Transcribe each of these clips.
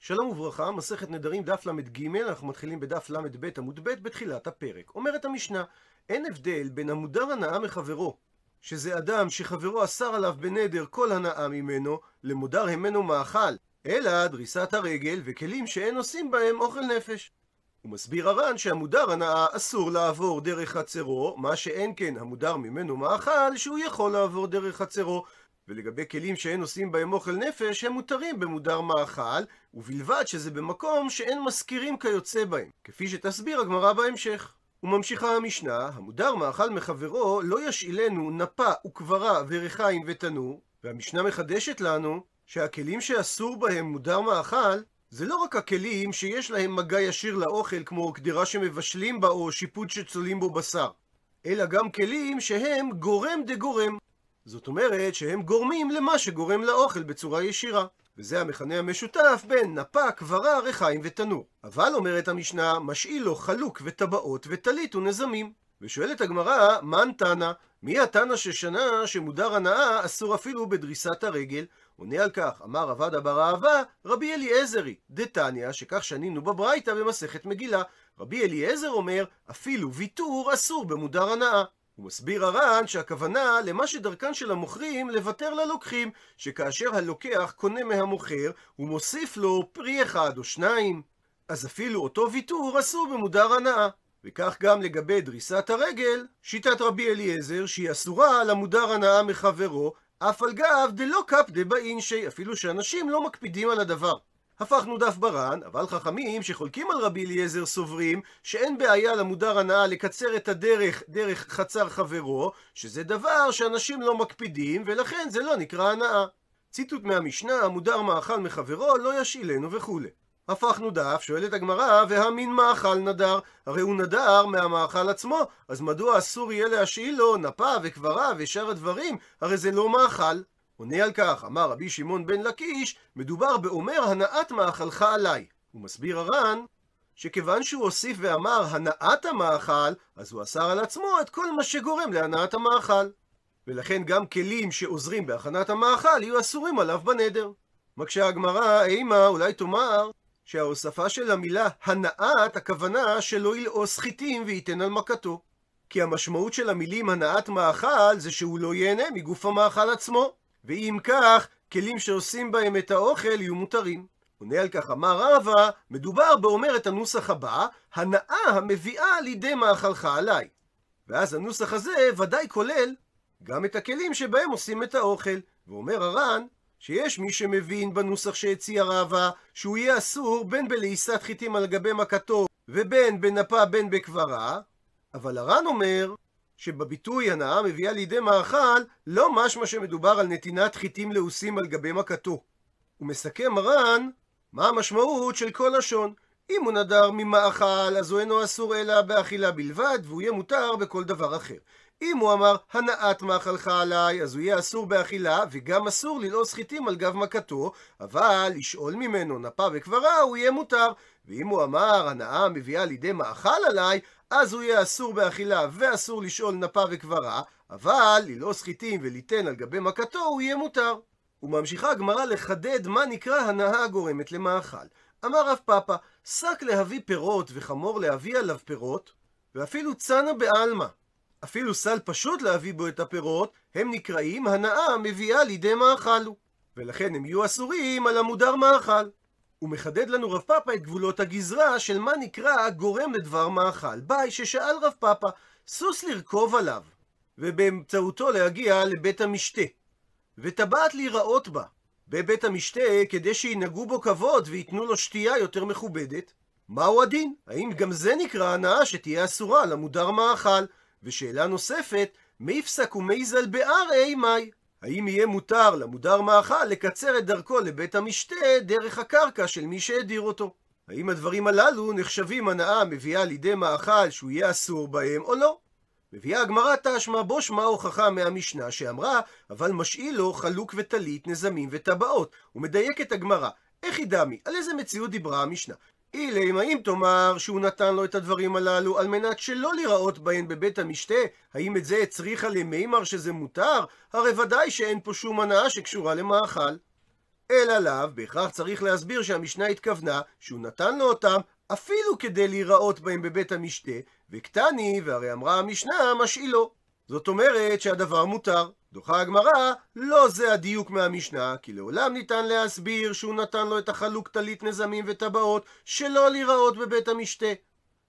שלום וברכה, מסכת נדרים דף ל"ג, אנחנו מתחילים בדף ל"ב עמוד ב' בתחילת הפרק. אומרת המשנה, אין הבדל בין המודר הנאה מחברו, שזה אדם שחברו אסר עליו בנדר כל הנאה ממנו, למודר המנו מאכל, אלא דריסת הרגל וכלים שאין עושים בהם אוכל נפש. הוא מסביר הר"ן שהמודר הנאה אסור לעבור דרך חצרו, מה שאין כן המודר ממנו מאכל, שהוא יכול לעבור דרך חצרו. ולגבי כלים שאין עושים בהם אוכל נפש, הם מותרים במודר מאכל, ובלבד שזה במקום שאין מזכירים כיוצא בהם, כפי שתסביר הגמרא בהמשך. וממשיכה המשנה, המודר מאכל מחברו לא ישאילנו נפה וקברה וריחיים ותנור, והמשנה מחדשת לנו שהכלים שאסור בהם מודר מאכל, זה לא רק הכלים שיש להם מגע ישיר לאוכל, כמו קדרה שמבשלים בה או שיפוט שצולים בו בשר, אלא גם כלים שהם גורם דגורם. זאת אומרת שהם גורמים למה שגורם לאוכל בצורה ישירה. וזה המכנה המשותף בין נפה, קברה, ריחיים ותנור. אבל אומרת המשנה, משאיל לו חלוק וטבעות וטלית ונזמים. ושואלת הגמרא, מן תנא? מי התנא ששנה שמודר הנאה אסור אפילו בדריסת הרגל? עונה על כך, אמר עבד בר אהבה, רבי אליעזרי, דתניא, שכך שנינו בברייתא במסכת מגילה. רבי אליעזר אומר, אפילו ויתור אסור במודר הנאה. הוא מסביר הר"ן שהכוונה למה שדרכן של המוכרים לוותר ללוקחים, שכאשר הלוקח קונה מהמוכר, הוא מוסיף לו פרי אחד או שניים, אז אפילו אותו ויתור אסור במודר הנאה. וכך גם לגבי דריסת הרגל, שיטת רבי אליעזר שהיא אסורה על המודר הנאה מחברו, אף על גב דלא קפדה באינשי, אפילו שאנשים לא מקפידים על הדבר. הפכנו דף ברן, אבל חכמים שחולקים על רבי אליעזר סוברים שאין בעיה למודר הנאה לקצר את הדרך דרך חצר חברו, שזה דבר שאנשים לא מקפידים ולכן זה לא נקרא הנאה. ציטוט מהמשנה, המודר מאכל מחברו לא ישאילנו וכולי. הפכנו דף, שואלת הגמרא, והמין מאכל נדר? הרי הוא נדר מהמאכל עצמו, אז מדוע אסור יהיה להשאיל לו נפה וקברה ושאר הדברים? הרי זה לא מאכל. עונה על כך, אמר רבי שמעון בן לקיש, מדובר באומר הנאת מאכלך עליי. הוא מסביר הר"ן, שכיוון שהוא הוסיף ואמר הנאת המאכל, אז הוא אסר על עצמו את כל מה שגורם להנאת המאכל. ולכן גם כלים שעוזרים בהכנת המאכל יהיו אסורים עליו בנדר. מקשה הגמרא, אימה, אולי תאמר שההוספה של המילה הנאת, הכוונה שלא ילעוס חיטים וייתן על מכתו. כי המשמעות של המילים הנאת מאכל זה שהוא לא ייהנה מגוף המאכל עצמו. ואם כך, כלים שעושים בהם את האוכל יהיו מותרים. עונה על כך אמר רבא, מדובר באומר את הנוסח הבא, הנאה המביאה לידי מאכלך עליי. ואז הנוסח הזה ודאי כולל גם את הכלים שבהם עושים את האוכל. ואומר הר"ן, שיש מי שמבין בנוסח שהציע רבא, שהוא יהיה אסור בין בלעיסת חיטים על גבי מכתו, ובין בנפה בין בקברה, אבל הר"ן אומר שבביטוי הנאה מביאה לידי מאכל, לא משמע שמדובר על נתינת חיטים לעוסים על גבי מכתו. הוא מסכם מרן, מה המשמעות של כל לשון. אם הוא נדר ממאכל, אז הוא אינו אסור אלא באכילה בלבד, והוא יהיה מותר בכל דבר אחר. אם הוא אמר הנאת מאכלך עליי, אז הוא יהיה אסור באכילה, וגם אסור ללעוס חיטים על גב מכתו, אבל לשאול ממנו נפה וקברה, הוא יהיה מותר. ואם הוא אמר הנאה מביאה לידי מאכל עליי, אז הוא יהיה אסור באכילה ואסור לשאול נפה וקברה, אבל ללעוס חיטים וליתן על גבי מכתו הוא יהיה מותר. וממשיכה הגמרא לחדד מה נקרא הנאה הגורמת למאכל. אמר רב פאפא, שק להביא פירות וחמור להביא עליו פירות, ואפילו צנע בעלמא. אפילו סל פשוט להביא בו את הפירות, הם נקראים הנאה מביאה לידי מאכלו. ולכן הם יהיו אסורים על המודר מאכל. הוא מחדד לנו רב פאפא את גבולות הגזרה של מה נקרא גורם לדבר מאכל. ביי ששאל רב פאפא, סוס לרכוב עליו, ובאמצעותו להגיע לבית המשתה, וטבעת להיראות בה, בבית המשתה כדי שינהגו בו כבוד וייתנו לו שתייה יותר מכובדת. מהו הדין? האם גם זה נקרא הנאה שתהיה אסורה למודר מאכל? ושאלה נוספת, מי יפסק ומי זל בארי מאי? האם יהיה מותר למודר מאכל לקצר את דרכו לבית המשתה דרך הקרקע של מי שהדיר אותו? האם הדברים הללו נחשבים הנאה מביאה לידי מאכל שהוא יהיה אסור בהם או לא? מביאה הגמרא תשמע בו שמע הוכחה מהמשנה שאמרה אבל משאיל לו חלוק וטלית, נזמים וטבעות. ומדייקת הגמרא, איך היא דמי? על איזה מציאות דיברה המשנה? אילם, האם תאמר שהוא נתן לו את הדברים הללו על מנת שלא לראות בהן בבית המשתה? האם את זה הצריכה למימר שזה מותר? הרי ודאי שאין פה שום הנאה שקשורה למאכל. אלא לאו, בהכרח צריך להסביר שהמשנה התכוונה שהוא נתן לו אותם אפילו כדי להיראות בהם בבית המשתה, וקטני, והרי אמרה המשנה, משאילו. זאת אומרת שהדבר מותר. דוחה הגמרא, לא זה הדיוק מהמשנה, כי לעולם ניתן להסביר שהוא נתן לו את החלוק טלית נזמים וטבעות, שלא להיראות בבית המשתה.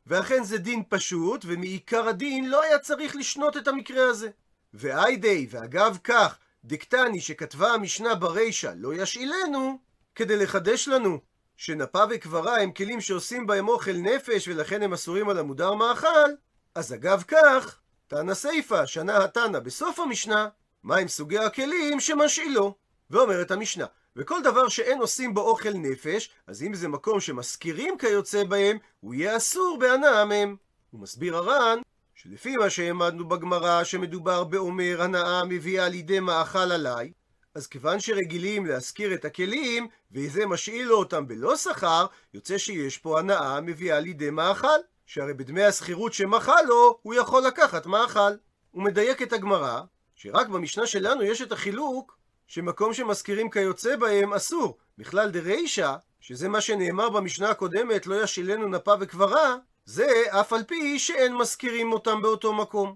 ואכן זה דין פשוט, ומעיקר הדין לא היה צריך לשנות את המקרה הזה. ואיידי, ואגב כך, דקטני שכתבה המשנה ברישה לא ישאילנו, כדי לחדש לנו שנפה וקברה הם כלים שעושים בהם אוכל נפש ולכן הם אסורים על המודר מאכל, אז אגב כך, תנא סיפא, שנה התנא בסוף המשנה, מהם סוגי הכלים שמשאילו. ואומרת המשנה, וכל דבר שאין עושים בו אוכל נפש, אז אם זה מקום שמזכירים כיוצא בהם, הוא יהיה אסור בהנאה מהם. הוא מסביר הר"ן, שלפי מה שהעמדנו בגמרא, שמדובר באומר הנאה מביאה לידי מאכל עליי, אז כיוון שרגילים להשכיר את הכלים, וזה משאיל לו אותם בלא שכר, יוצא שיש פה הנאה מביאה לידי מאכל. שהרי בדמי השכירות שמחה לו, הוא יכול לקחת מאכל. הוא מדייק את הגמרא, שרק במשנה שלנו יש את החילוק שמקום שמזכירים כיוצא בהם אסור. בכלל דרישא, שזה מה שנאמר במשנה הקודמת, לא ישילנו נפה וקברה, זה אף על פי שאין מזכירים אותם באותו מקום.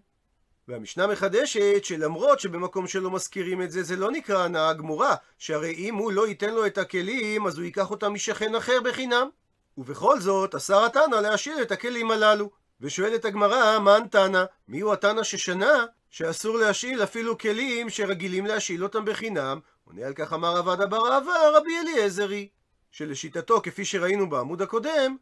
והמשנה מחדשת שלמרות שבמקום שלא מזכירים את זה, זה לא נקרא הנאה גמורה, שהרי אם הוא לא ייתן לו את הכלים, אז הוא ייקח אותם משכן אחר בחינם. ובכל זאת, אסר התנא להשאיר את הכלים הללו. ושואלת הגמרא, מן תנא? מיהו התנא ששנה שאסור להשאיל אפילו כלים שרגילים להשאיל אותם בחינם? עונה על כך אמר עבד אבר אהבה רבי אליעזרי, שלשיטתו, כפי שראינו בעמוד הקודם,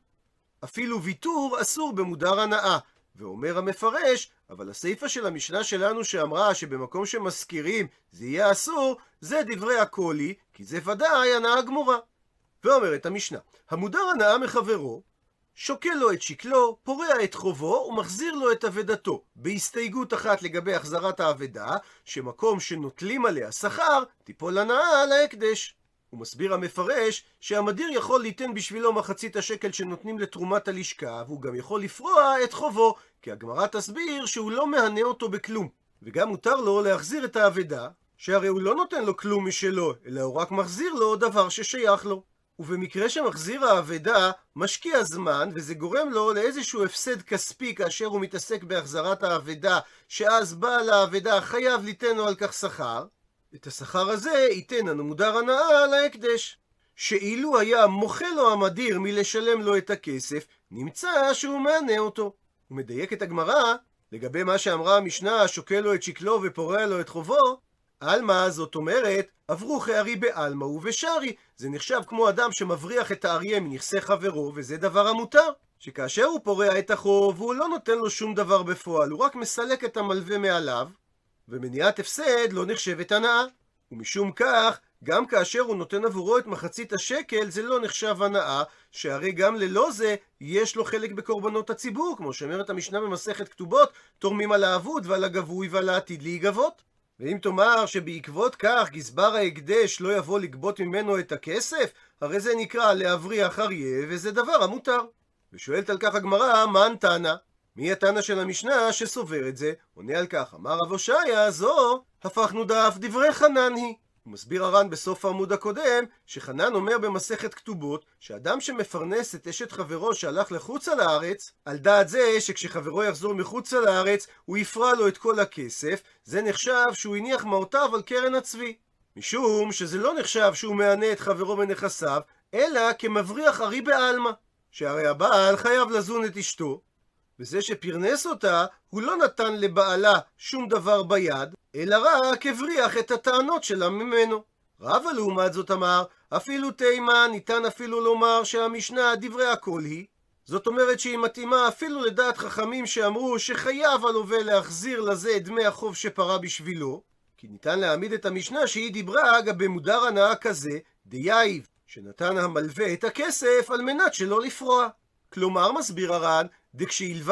אפילו ויתור אסור במודר הנאה. ואומר המפרש, אבל הסיפא של המשנה שלנו שאמרה שבמקום שמזכירים זה יהיה אסור, זה דברי הקולי, כי זה ודאי הנאה גמורה. ואומרת המשנה, המודר הנאה מחברו, שוקל לו את שקלו, פורע את חובו ומחזיר לו את אבדתו, בהסתייגות אחת לגבי החזרת האבדה, שמקום שנוטלים עליה שכר, תיפול הנאה על ההקדש. הוא מסביר המפרש שהמדיר יכול ליתן בשבילו מחצית השקל שנותנים לתרומת הלשכה, והוא גם יכול לפרוע את חובו, כי הגמרא תסביר שהוא לא מהנה אותו בכלום. וגם מותר לו להחזיר את האבדה, שהרי הוא לא נותן לו כלום משלו, אלא הוא רק מחזיר לו דבר ששייך לו. ובמקרה שמחזיר האבדה משקיע זמן, וזה גורם לו לאיזשהו הפסד כספי כאשר הוא מתעסק בהחזרת האבדה, שאז בעל האבדה חייב ליתן לו על כך שכר, את השכר הזה ייתן הנמודר הנאה להקדש. שאילו היה מוחה לו המדיר מלשלם לו את הכסף, נמצא שהוא מענה אותו. הוא מדייק את הגמרא לגבי מה שאמרה המשנה, שוקל לו את שקלו ופורע לו את חובו, עלמא זאת אומרת, עברו כארי בעלמא ובשרי. זה נחשב כמו אדם שמבריח את האריה מנכסי חברו, וזה דבר המותר. שכאשר הוא פורע את החוב, הוא לא נותן לו שום דבר בפועל, הוא רק מסלק את המלווה מעליו, ומניעת הפסד לא נחשבת הנאה. ומשום כך, גם כאשר הוא נותן עבורו את מחצית השקל, זה לא נחשב הנאה, שהרי גם ללא זה, יש לו חלק בקורבנות הציבור, כמו שאומרת המשנה במסכת כתובות, תורמים על האבוד ועל הגבוי ועל העתיד להיגבות. ואם תאמר שבעקבות כך גזבר ההקדש לא יבוא לגבות ממנו את הכסף, הרי זה נקרא להבריח אריה, וזה דבר המותר. ושואלת על כך הגמרא, מן תנא? מי התנא של המשנה שסובר את זה? עונה על כך, אמר רב הושעיה, זו הפכנו דף דברי חנן היא. מסביר הר"ן בסוף העמוד הקודם, שחנן אומר במסכת כתובות, שאדם שמפרנס את אשת חברו שהלך לחוצה לארץ, על דעת זה שכשחברו יחזור מחוצה לארץ, הוא יפרע לו את כל הכסף, זה נחשב שהוא הניח מעותיו על קרן הצבי. משום שזה לא נחשב שהוא מענה את חברו בנכסיו, אלא כמבריח ארי בעלמא. שהרי הבעל חייב לזון את אשתו, וזה שפרנס אותה, הוא לא נתן לבעלה שום דבר ביד, אלא רק הבריח את הטענות שלה ממנו. רבא לעומת זאת אמר, אפילו תימה ניתן אפילו לומר שהמשנה דברי הכל היא. זאת אומרת שהיא מתאימה אפילו לדעת חכמים שאמרו שחייב הלווה להחזיר לזה את דמי החוב שפרה בשבילו, כי ניתן להעמיד את המשנה שהיא דיברה אגב במודר הנאה כזה, דייב, שנתן המלווה את הכסף על מנת שלא לפרוע. כלומר, מסביר הר"ן,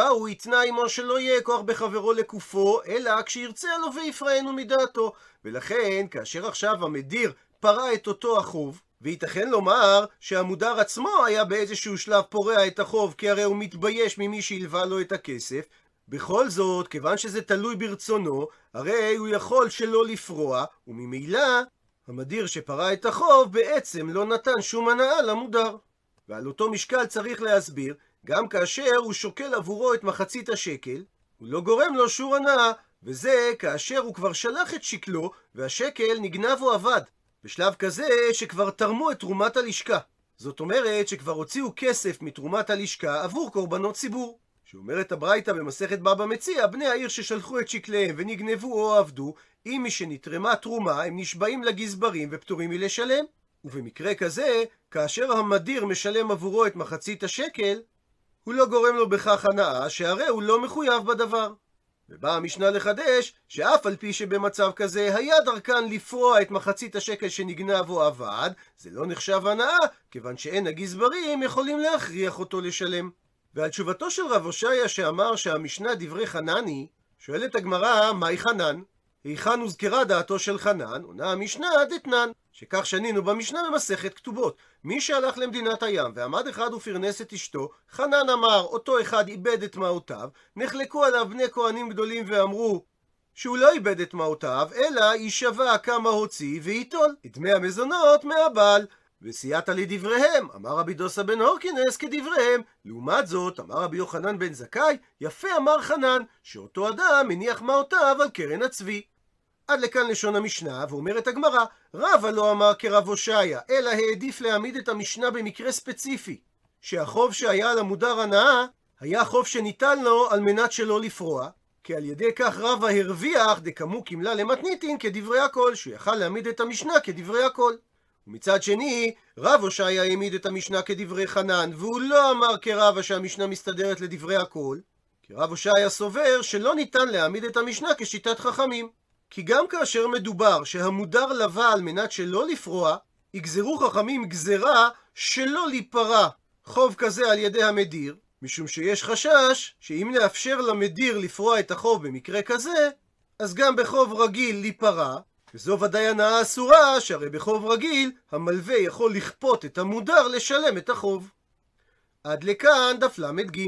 הוא יתנה עמו שלא יהיה כוח בחברו לקופו, אלא כשירצה הלווה יפרענו מדעתו. ולכן, כאשר עכשיו המדיר פרע את אותו החוב, וייתכן לומר שהמודר עצמו היה באיזשהו שלב פורע את החוב, כי הרי הוא מתבייש ממי שהלווה לו את הכסף, בכל זאת, כיוון שזה תלוי ברצונו, הרי הוא יכול שלא לפרוע, וממילא המדיר שפרע את החוב בעצם לא נתן שום הנאה למודר. ועל אותו משקל צריך להסביר, גם כאשר הוא שוקל עבורו את מחצית השקל, הוא לא גורם לו שור הנאה, וזה כאשר הוא כבר שלח את שקלו, והשקל נגנב או אבד. בשלב כזה שכבר תרמו את תרומת הלשכה. זאת אומרת שכבר הוציאו כסף מתרומת הלשכה עבור קורבנות ציבור. שאומרת הברייתא במסכת בבא מציע, בני העיר ששלחו את שקליהם ונגנבו או עבדו, אם משנתרמה תרומה הם נשבעים לגזברים ופטורים מלשלם. ובמקרה כזה, כאשר המדיר משלם עבורו את מחצית השקל, הוא לא גורם לו בכך הנאה, שהרי הוא לא מחויב בדבר. ובאה המשנה לחדש, שאף על פי שבמצב כזה היה דרכן לפרוע את מחצית השקל שנגנב או אבד, זה לא נחשב הנאה, כיוון שאין הגזברים יכולים להכריח אותו לשלם. ועל תשובתו של רב הושעיה שאמר שהמשנה דברי חנני, שואלת הגמרא, מהי חנן? היכן הוזכרה דעתו של חנן? עונה המשנה דתנן, שכך שנינו במשנה במסכת כתובות. מי שהלך למדינת הים ועמד אחד ופרנס את אשתו, חנן אמר, אותו אחד איבד את מעותיו, נחלקו עליו בני כהנים גדולים ואמרו שהוא לא איבד את מעותיו, אלא יישבע כמה הוציא וייטול את דמי המזונות מהבעל. וסייעת לדבריהם, אמר רבי דוסה בן הורקינס כדבריהם. לעומת זאת, אמר רבי יוחנן בן זכאי, יפה אמר חנן, שאותו אדם מניח מעותיו על קרן הצבי. עד לכאן לשון המשנה, ואומרת הגמרא, רבא לא אמר כרב הושעיה, אלא העדיף להעמיד את המשנה במקרה ספציפי, שהחוב שהיה על המודר הנאה, היה חוב שניתן לו על מנת שלא לפרוע, כי על ידי כך רבא הרוויח דקמו קמלה למתניתין כדברי הכל, שהוא יכל להעמיד את המשנה כדברי הכל. ומצד שני, רב הושעיה העמיד את המשנה כדברי חנן, והוא לא אמר כרבא שהמשנה מסתדרת לדברי הכל, כי רב הושעיה סובר שלא ניתן להעמיד את המשנה כשיטת חכמים. כי גם כאשר מדובר שהמודר לווה על מנת שלא לפרוע, יגזרו חכמים גזרה שלא להיפרע חוב כזה על ידי המדיר, משום שיש חשש שאם נאפשר למדיר לפרוע את החוב במקרה כזה, אז גם בחוב רגיל להיפרע, וזו ודאי הנאה אסורה, שהרי בחוב רגיל המלווה יכול לכפות את המודר לשלם את החוב. עד לכאן דף ל"ג.